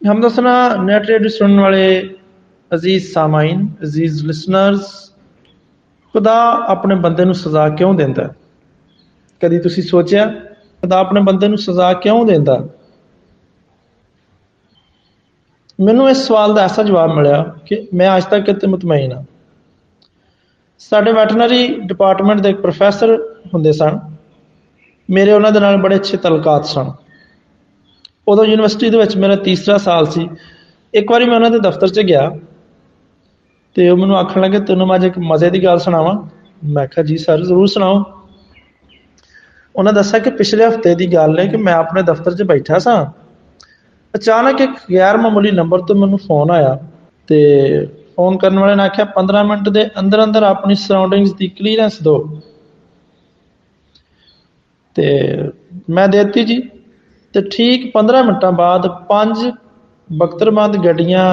हम दसना net radio सुनने वाले ਅਜ਼ੀਜ਼ ਸਾਮਾਈਨ ਅਜ਼ੀਜ਼ ਲਿਸਨਰਸ ਖੁਦਾ ਆਪਣੇ ਬੰਦੇ ਨੂੰ ਸਜ਼ਾ ਕਿਉਂ ਦਿੰਦਾ ਕਦੀ ਤੁਸੀਂ ਸੋਚਿਆ ਖੁਦਾ ਆਪਣੇ ਬੰਦੇ ਨੂੰ ਸਜ਼ਾ ਕਿਉਂ ਦਿੰਦਾ ਮੈਨੂੰ ਇਸ ਸਵਾਲ ਦਾ ਐਸਾ ਜਵਾਬ ਮਿਲਿਆ ਕਿ ਮੈਂ ਅੱਜ ਤੱਕ ਕਿਤੇ ਮਤਮਈਨ ਹਾਂ ਸਾਡੇ ਵੈਟਰਨਰੀ ਡਿਪਾਰਟਮੈਂਟ ਦੇ ਇੱਕ ਪ੍ਰੋਫੈਸਰ ਹੁੰਦੇ ਸਨ ਮੇਰੇ ਉਹਨਾਂ ਦੇ ਨਾਲ ਬੜੇ ਅੱਛੇ ਤਲਕਾਤ ਸਨ ਉਦੋਂ ਯੂਨੀਵਰਸਿਟੀ ਦੇ ਵਿੱਚ ਮੇਰਾ ਤੀਸਰਾ ਸਾਲ ਸੀ। ਇੱਕ ਵਾਰੀ ਮੈਂ ਉਹਨਾਂ ਦੇ ਦਫ਼ਤਰ 'ਚ ਗਿਆ ਤੇ ਉਹ ਮੈਨੂੰ ਆਖਣ ਲੱਗੇ, ਤੈਨੂੰ ਮੈਂ ਅੱਜ ਇੱਕ ਮਜ਼ੇ ਦੀ ਗੱਲ ਸੁਣਾਵਾਂ? ਮੈਂ ਕਿਹਾ, ਜੀ ਸਰ, ਜ਼ਰੂਰ ਸੁਣਾਓ। ਉਹਨਾਂ ਦੱਸਿਆ ਕਿ ਪਿਛਲੇ ਹਫ਼ਤੇ ਦੀ ਗੱਲ ਹੈ ਕਿ ਮੈਂ ਆਪਣੇ ਦਫ਼ਤਰ 'ਚ ਬੈਠਾ ਸਾਂ। ਅਚਾਨਕ ਇੱਕ ਗੈਰ ਮਾਮੂਲੀ ਨੰਬਰ ਤੋਂ ਮੈਨੂੰ ਫੋਨ ਆਇਆ ਤੇ ਫੋਨ ਕਰਨ ਵਾਲੇ ਨੇ ਆਖਿਆ 15 ਮਿੰਟ ਦੇ ਅੰਦਰ ਅੰਦਰ ਆਪਣੀ ਸਰਾਊਂਡਿੰਗਸ ਦੀ ਕਲੀਅਰੈਂਸ ਦਿਓ। ਤੇ ਮੈਂ ਦੇਤੀ ਜੀ। ਤੇ ਠੀਕ 15 ਮਿੰਟਾਂ ਬਾਅਦ ਪੰਜ ਬਖਤਰਬੰਦ ਗੱਡੀਆਂ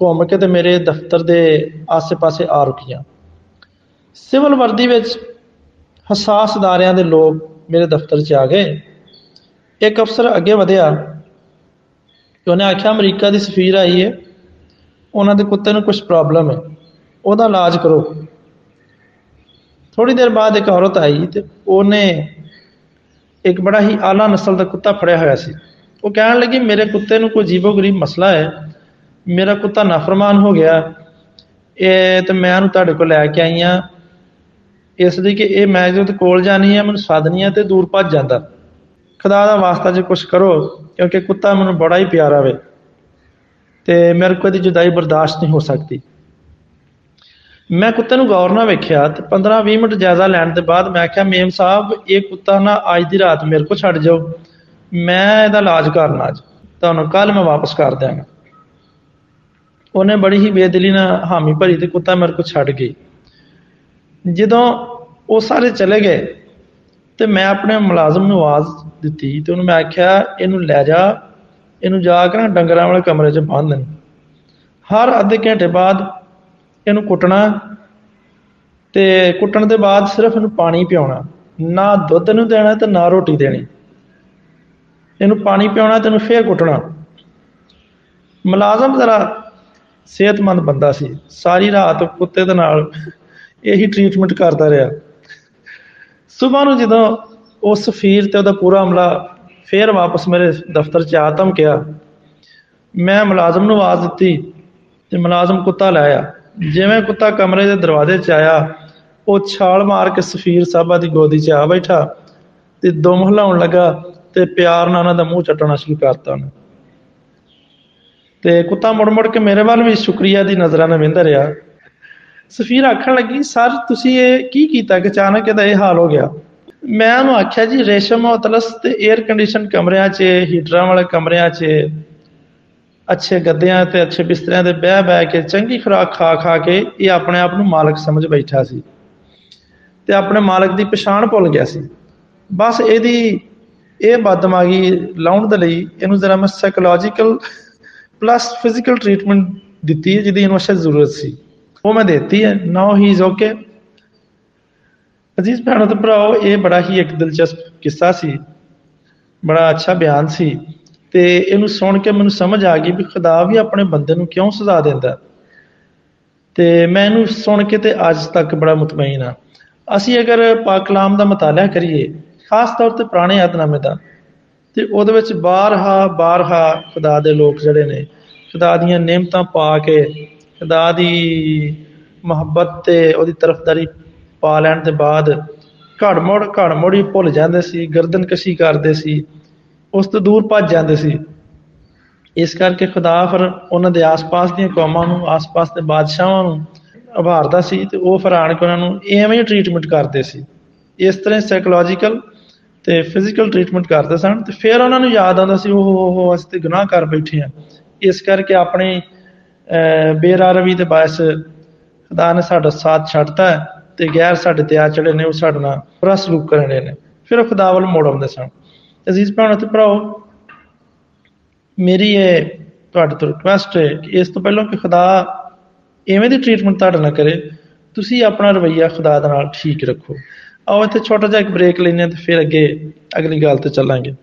ਘੁੰਮ ਕੇ ਤੇ ਮੇਰੇ ਦਫ਼ਤਰ ਦੇ ਆਸੇ-ਪਾਸੇ ਆ ਰੁਕੀਆਂ। ਸਿਵਲ ਵਰਦੀ ਵਿੱਚ ਹਸਾਸ ਅਦਾਰਿਆਂ ਦੇ ਲੋਕ ਮੇਰੇ ਦਫ਼ਤਰ 'ਚ ਆ ਗਏ। ਇੱਕ ਅਫਸਰ ਅੱਗੇ ਵਧਿਆ ਤੇ ਉਹਨੇ ਆਖਿਆ, ਅਮਰੀਕਾ ਦੀ ਸਫੀਰ ਆਈ ਹੈ ਉਹਨਾਂ ਦੇ ਕੁੱਤੇ ਨੂੰ ਕੁਝ ਪ੍ਰੋਬਲਮ ਹੈ ਉਹਦਾ ਇਲਾਜ ਕਰੋ। ਥੋੜੀ ਦੇਰ ਬਾਅਦ ਇੱਕ ਔਰਤ ਆਈ ਤੇ ਉਹਨੇ ਇੱਕ ਬੜਾ ਹੀ ਆਲਾ ਨਸਲ ਦਾ ਕੁੱਤਾ ਫੜਿਆ ਹੋਇਆ ਸੀ। ਉਹ ਕਹਿਣ ਲੱਗੀ, ਮੇਰੇ ਕੁੱਤੇ ਨੂੰ ਕੋਈ ਜੀਵੋ-ਗਰੀਬ ਮਸਲਾ ਹੈ। ਮੇਰਾ ਕੁੱਤਾ ਨਾਫਰਮਾਨ ਹੋ ਗਿਆ। ਇਹ ਤੇ ਮੈਂ ਉਹਨੂੰ ਤੁਹਾਡੇ ਕੋਲ ਲੈ ਕੇ ਆਈ ਆ। ਇਸ ਲਈ ਕਿ ਇਹ ਮੈਂ ਜਦੋਂ ਕੋਲ ਜਾਣੀ ਆ, ਮੈਨੂੰ ਸਾਧਨੀ ਆ ਤੇ ਦੂਰ ਭੱਜ ਜਾਂਦਾ। ਖੁਦਾ ਦਾ ਵਾਸਤਾ ਜੇ ਕੁਝ ਕਰੋ, ਕਿਉਂਕਿ ਕੁੱਤਾ ਮੈਨੂੰ ਬੜਾ ਹੀ ਪਿਆਰਾ ਵੇ। ਤੇ ਮੇਰੇ ਕੋਲ ਇਹਦੀ ਜੁਦਾਈ ਬਰਦਾਸ਼ਤ ਨਹੀਂ ਹੋ ਸਕਦੀ। ਮੈਂ ਕੁੱਤੇ ਨੂੰ ਗੌਰ ਨਾਲ ਵੇਖਿਆ ਤੇ 15-20 ਮਿੰਟ ਜਾਇਜ਼ਾ ਲੈਣ ਦੇ ਬਾਅਦ ਮੈਂ ਕਿਹਾ ਮੇਮ ਸਾਹਿਬ, ਇਹ ਕੁੱਤਾ ਨਾ ਅੱਜ ਦੀ ਰਾਤ ਮੇਰੇ ਕੋਲ ਛੱਡ ਜਾਓ। ਮੈਂ ਇਹਦਾ ਇਲਾਜ ਕਰਨਾ ਅੱਜ। ਤੁਹਾਨੂੰ ਕੱਲ ਮੈਂ ਵਾਪਸ ਕਰ ਦਿਆਂਗਾ। ਉਹਨੇ ਬੜੀ ਹੀ ਬੇਦਿਲੀ ਨਾਲ ਹਾਮੀ ਭਰੀ ਤੇ ਕੁੱਤਾ ਮੇਰੇ ਕੋਲ ਛੱਡ ਗਈ। ਜਦੋਂ ਉਹ ਸਾਰੇ ਚਲੇ ਗਏ ਤੇ ਮੈਂ ਆਪਣੇ ਮੁਲਾਜ਼ਮ ਨੂੰ ਆਵਾਜ਼ ਦਿੱਤੀ ਤੇ ਉਹਨੂੰ ਮੈਂ ਆਖਿਆ, ਇਹਨੂੰ ਲੈ ਜਾ, ਇਹਨੂੰ ਜਾ ਕੇ ਨਾ ਡੰਗਰਾਂ ਵਾਲੇ ਕਮਰੇ 'ਚ ਬੰਨ ਦੇ ਹਰ ਅੱਧੇ ਘੰਟੇ ਬਾਅਦ ਇਹਨੂੰ ਕੁੱਟਣਾ ਤੇ ਕੁੱਟਣ ਦੇ ਬਾਅਦ ਸਿਰਫ ਇਹਨੂੰ ਪਾਣੀ ਪਿਆਉਣਾ, ਨਾ ਦੁੱਧ ਨੂੰ ਦੇਣਾ ਤੇ ਨਾ ਰੋਟੀ ਦੇਣੀ। ਇਹਨੂੰ ਪਾਣੀ ਪਿਆਉਣਾ ਤੇ ਇਹਨੂੰ ਫੇਰ ਕੁੱਟਣਾ। ਮੁਲਾਜ਼ਮ ਜ਼ਰਾ ਸਿਹਤਮੰਦ ਬੰਦਾ ਸੀ। ਸਾਰੀ ਰਾਤ ਕੁੱਤੇ ਦੇ ਨਾਲ ਇਹੀ ਟ੍ਰੀਟਮੈਂਟ ਕਰਦਾ ਰਿਹਾ। ਸਵੇਰ ਨੂੰ ਜਦੋਂ ਉਹ ਸਫੀਰ ਤੇ ਉਹਦਾ ਪੂਰਾ ਅਮਲਾ ਫੇਰ ਵਾਪਸ ਮੇਰੇ ਦਫ਼ਤਰ 'ਚ ਆ ਧਮਕਿਆ। ਮੈਂ ਮੁਲਾਜ਼ਮ ਨੂੰ ਆਵਾਜ਼ ਦਿੱਤੀ ਤੇ ਮੁਲਾਜ਼ਮ ਕੁੱਤਾ ਲਾਇਆ ਜਿਵੇਂ ਕੁੱਤਾ ਕਮਰੇ ਦੇ ਦਰਵਾਜ਼ੇ 'ਚ ਆਇਆ, ਉਹ ਛਾਲ ਮਾਰ ਕੇ ਸਫੀਰ ਸਾਹਿਬਾ ਦੀ ਗੋਦੀ 'ਚ ਆ ਬੈਠਾ ਤੇ ਦੁਮ ਹਿਲਾਉਣ ਲੱਗਾ ਤੇ ਪਿਆਰ ਨਾਲ ਉਹਨਾਂ ਦਾ ਮੂੰਹ ਚੱਟਣਾ ਸ਼ੁਰੂ ਕਰਤਾ ਉਹਨੇ। ਤੇ ਕੁੱਤਾ ਮੁੜ ਮੁੜ ਕੇ ਮੇਰੇ ਵੱਲ ਵੀ ਸ਼ੁਕਰੀਆ ਦੀ ਨਜ਼ਰਾਂ ਨਾਲ ਵੇਂਦਾ ਰਿਹਾ। ਸਫੀਰ ਆਖਣ ਲੱਗੀ, ਸਰ, ਤੁਸੀਂ ਇਹ ਕੀ ਕੀਤਾ ਕਿ ਅਚਾਨਕ ਇਹਦਾ ਇਹ ਹਾਲ ਹੋ ਗਿਆ? ਮੈਂ ਉਹਨੂੰ ਆਖਿਆ, ਜੀ, ਰੇਸ਼ਮ ਔਤਲਸ ਤੇ 에ਅਰ ਕੰਡੀਸ਼ਨ ਕਮਰਿਆਂ 'ਚ, ਹੀਟਰਾਂ ਵਾਲੇ ਕਮਰਿਆਂ 'ਚ ਅੱਛੇ ਗੱਦਿਆਂ ਤੇ ਅੱਛੇ ਬਿਸਤਰਿਆਂ ਤੇ ਬਹਿ ਬਹਿ ਕੇ ਚੰਗੀ ਖੁਰਾਕ ਖਾ ਖਾ ਕੇ ਇਹ ਆਪਣੇ ਆਪ ਨੂੰ ਮਾਲਕ ਸਮਝ ਬੈਠਾ ਸੀ ਤੇ ਆਪਣੇ ਮਾਲਕ ਦੀ ਪਛਾਣ ਭੁੱਲ ਗਿਆ ਸੀ। ਬਸ ਇਹਦੀ ਇਹ ਬਦਮਾਗੀ ਲਾਉਣ ਦੇ ਲਈ ਇਹਨੂੰ ਜ਼ਰਾ ਮੈਂ ਸਾਈਕੋਲੋਜੀਕਲ ਪਲੱਸ ਫਿਜ਼ੀਕਲ ਟ੍ਰੀਟਮੈਂਟ ਦਿੱਤੀ ਹੈ, ਜਿਹਦੀ ਇਹਨੂੰ ਅਸ਼ਦ ਜ਼ਰੂਰਤ ਸੀ। ਉਹ ਮੈਂ ਦਿੱਤੀ ਹੈ ਨਾਓ ਹੀ ਇਜ਼ ਓਕੇ ਅਜ਼ੀਜ਼ ਭੈਣੋ ਤੇ ਭਰਾਓ, ਇਹ ਬੜਾ ਹੀ ਇੱਕ ਦਿਲਚਸਪ ਕਿੱਸਾ ਸੀ, ਬੜਾ ਅੱਛਾ ਬਿਆਨ ਸੀ। ਤੇ ਇਹਨੂੰ ਸੁਣ ਕੇ ਮੈਨੂੰ ਸਮਝ ਆ ਗਈ ਵੀ ਖੁਦਾ ਵੀ ਆਪਣੇ ਬੰਦੇ ਨੂੰ ਕਿਉਂ ਸਜ਼ਾ ਦਿੰਦਾ ਤੇ ਮੈਂ ਇਹਨੂੰ ਸੁਣ ਕੇ ਤੇ ਅੱਜ ਤੱਕ ਬੜਾ ਮੁਤਮਈਨ ਆ ਅਸੀਂ ਅਗਰ ਪਾਕ ਕਲਾਮ ਦਾ ਮਤਾਲਿਆ ਕਰੀਏ, ਖਾਸ ਤੌਰ ਤੇ ਪੁਰਾਣੇ ਯਾਦਨਾਮੇ ਦਾ, ਤੇ ਉਹਦੇ ਵਿੱਚ ਬਾਰਹਾ ਬਾਰਹਾ ਖੁਦਾ ਦੇ ਲੋਕ ਜਿਹੜੇ ਨੇ, ਖੁਦਾ ਦੀਆਂ ਨੇਮਤਾਂ ਪਾ ਕੇ, ਖੁਦਾ ਦੀ ਮੁਹੱਬਤ ਤੇ ਉਹਦੀ ਤਰਫਦਾਰੀ ਪਾ ਲੈਣ ਦੇ ਬਾਅਦ ਘੜਮੋੜ ਘੜਮੋੜੀ ਭੁੱਲ ਜਾਂਦੇ ਸੀ, ਗਰਦਨ ਕਸ਼ੀ ਕਰਦੇ ਸੀ। ਉਸ ਤੋਂ ਦੂਰ ਭੱਜ ਜਾਂਦੇ ਸੀ। ਇਸ ਕਰਕੇ ਖੁਦਾ ਫਿਰ ਉਹਨਾਂ ਦੇ ਆਸ-ਪਾਸ ਦੀਆਂ ਕੌਮਾਂ ਨੂੰ, ਆਸ-ਪਾਸ ਦੇ ਬਾਦਸ਼ਾਹਾਂ ਨੂੰ ਉਭਾਰਦਾ ਸੀ ਤੇ ਉਹ ਫਿਰ ਆਣ ਕੇ ਉਹਨਾਂ ਨੂੰ ਐਵੇਂ ਹੀ ਟ੍ਰੀਟਮੈਂਟ ਕਰਦੇ ਸੀ। ਇਸ ਤਰ੍ਹਾਂ ਸਾਈਕੋਲੋਜੀਕਲ ਤੇ ਫਿਜ਼ੀਕਲ ਟ੍ਰੀਟਮੈਂਟ ਕਰਦੇ ਸਨ ਤੇ ਫਿਰ ਉਹਨਾਂ ਨੂੰ ਯਾਦ ਆਉਂਦਾ ਸੀ ਉਹ ਉਹ ਅਸੀਂ ਤੇ ਗੁਨਾਹ ਕਰ ਬੈਠੇ ਆ ਇਸ ਕਰਕੇ ਆਪਣੀ ਬੇਰਾਰਵੀ ਦੇ ਬਾਅਦ ਖੁਦਾ ਨੇ ਸਾਡਾ ਸਾਥ ਛੱਡਤਾ ਤੇ ਗੈਰ ਸਾਡੇ ਤੇ ਆ ਚੜੇ ਨੇ, ਉਹ ਸਾਡੇ ਨਾਲ ਬੁਰਾ ਸਲੂਕ ਕਰਨ ਰਹੇ ਨੇ। ਫਿਰ ਉਹ ਖੁਦਾ ਵੱਲ ਮੋੜ ਆਉਂਦੇ ਸਨ। ਅਜ਼ੀਜ਼ ਭੈਣੋ ਤੇ ਭਰਾਓ, ਮੇਰੀ ਇਹ ਤੁਹਾਡੇ ਤੋਂ ਰਿਕੁਐਸਟ ਹੈ ਕਿ ਇਸ ਤੋਂ ਪਹਿਲਾਂ ਕਿ ਖੁਦਾ ਐਵੇਂ ਦੀ ਟ੍ਰੀਟਮੈਂਟ ਤੁਹਾਡੇ ਨਾਲ ਕਰੇ, ਤੁਸੀਂ ਆਪਣਾ ਰਵਈਆ ਖੁਦਾ ਦੇ ਨਾਲ ਠੀਕ ਰੱਖੋ। ਆਓ ਇੱਥੇ ਛੋਟਾ ਜਿਹਾ ਇੱਕ ਬ੍ਰੇਕ ਲੈਣੇ ਤੇ ਫਿਰ ਅੱਗੇ ਅਗਲੀ ਗੱਲ ਤੇ ਚੱਲਾਂਗੇ।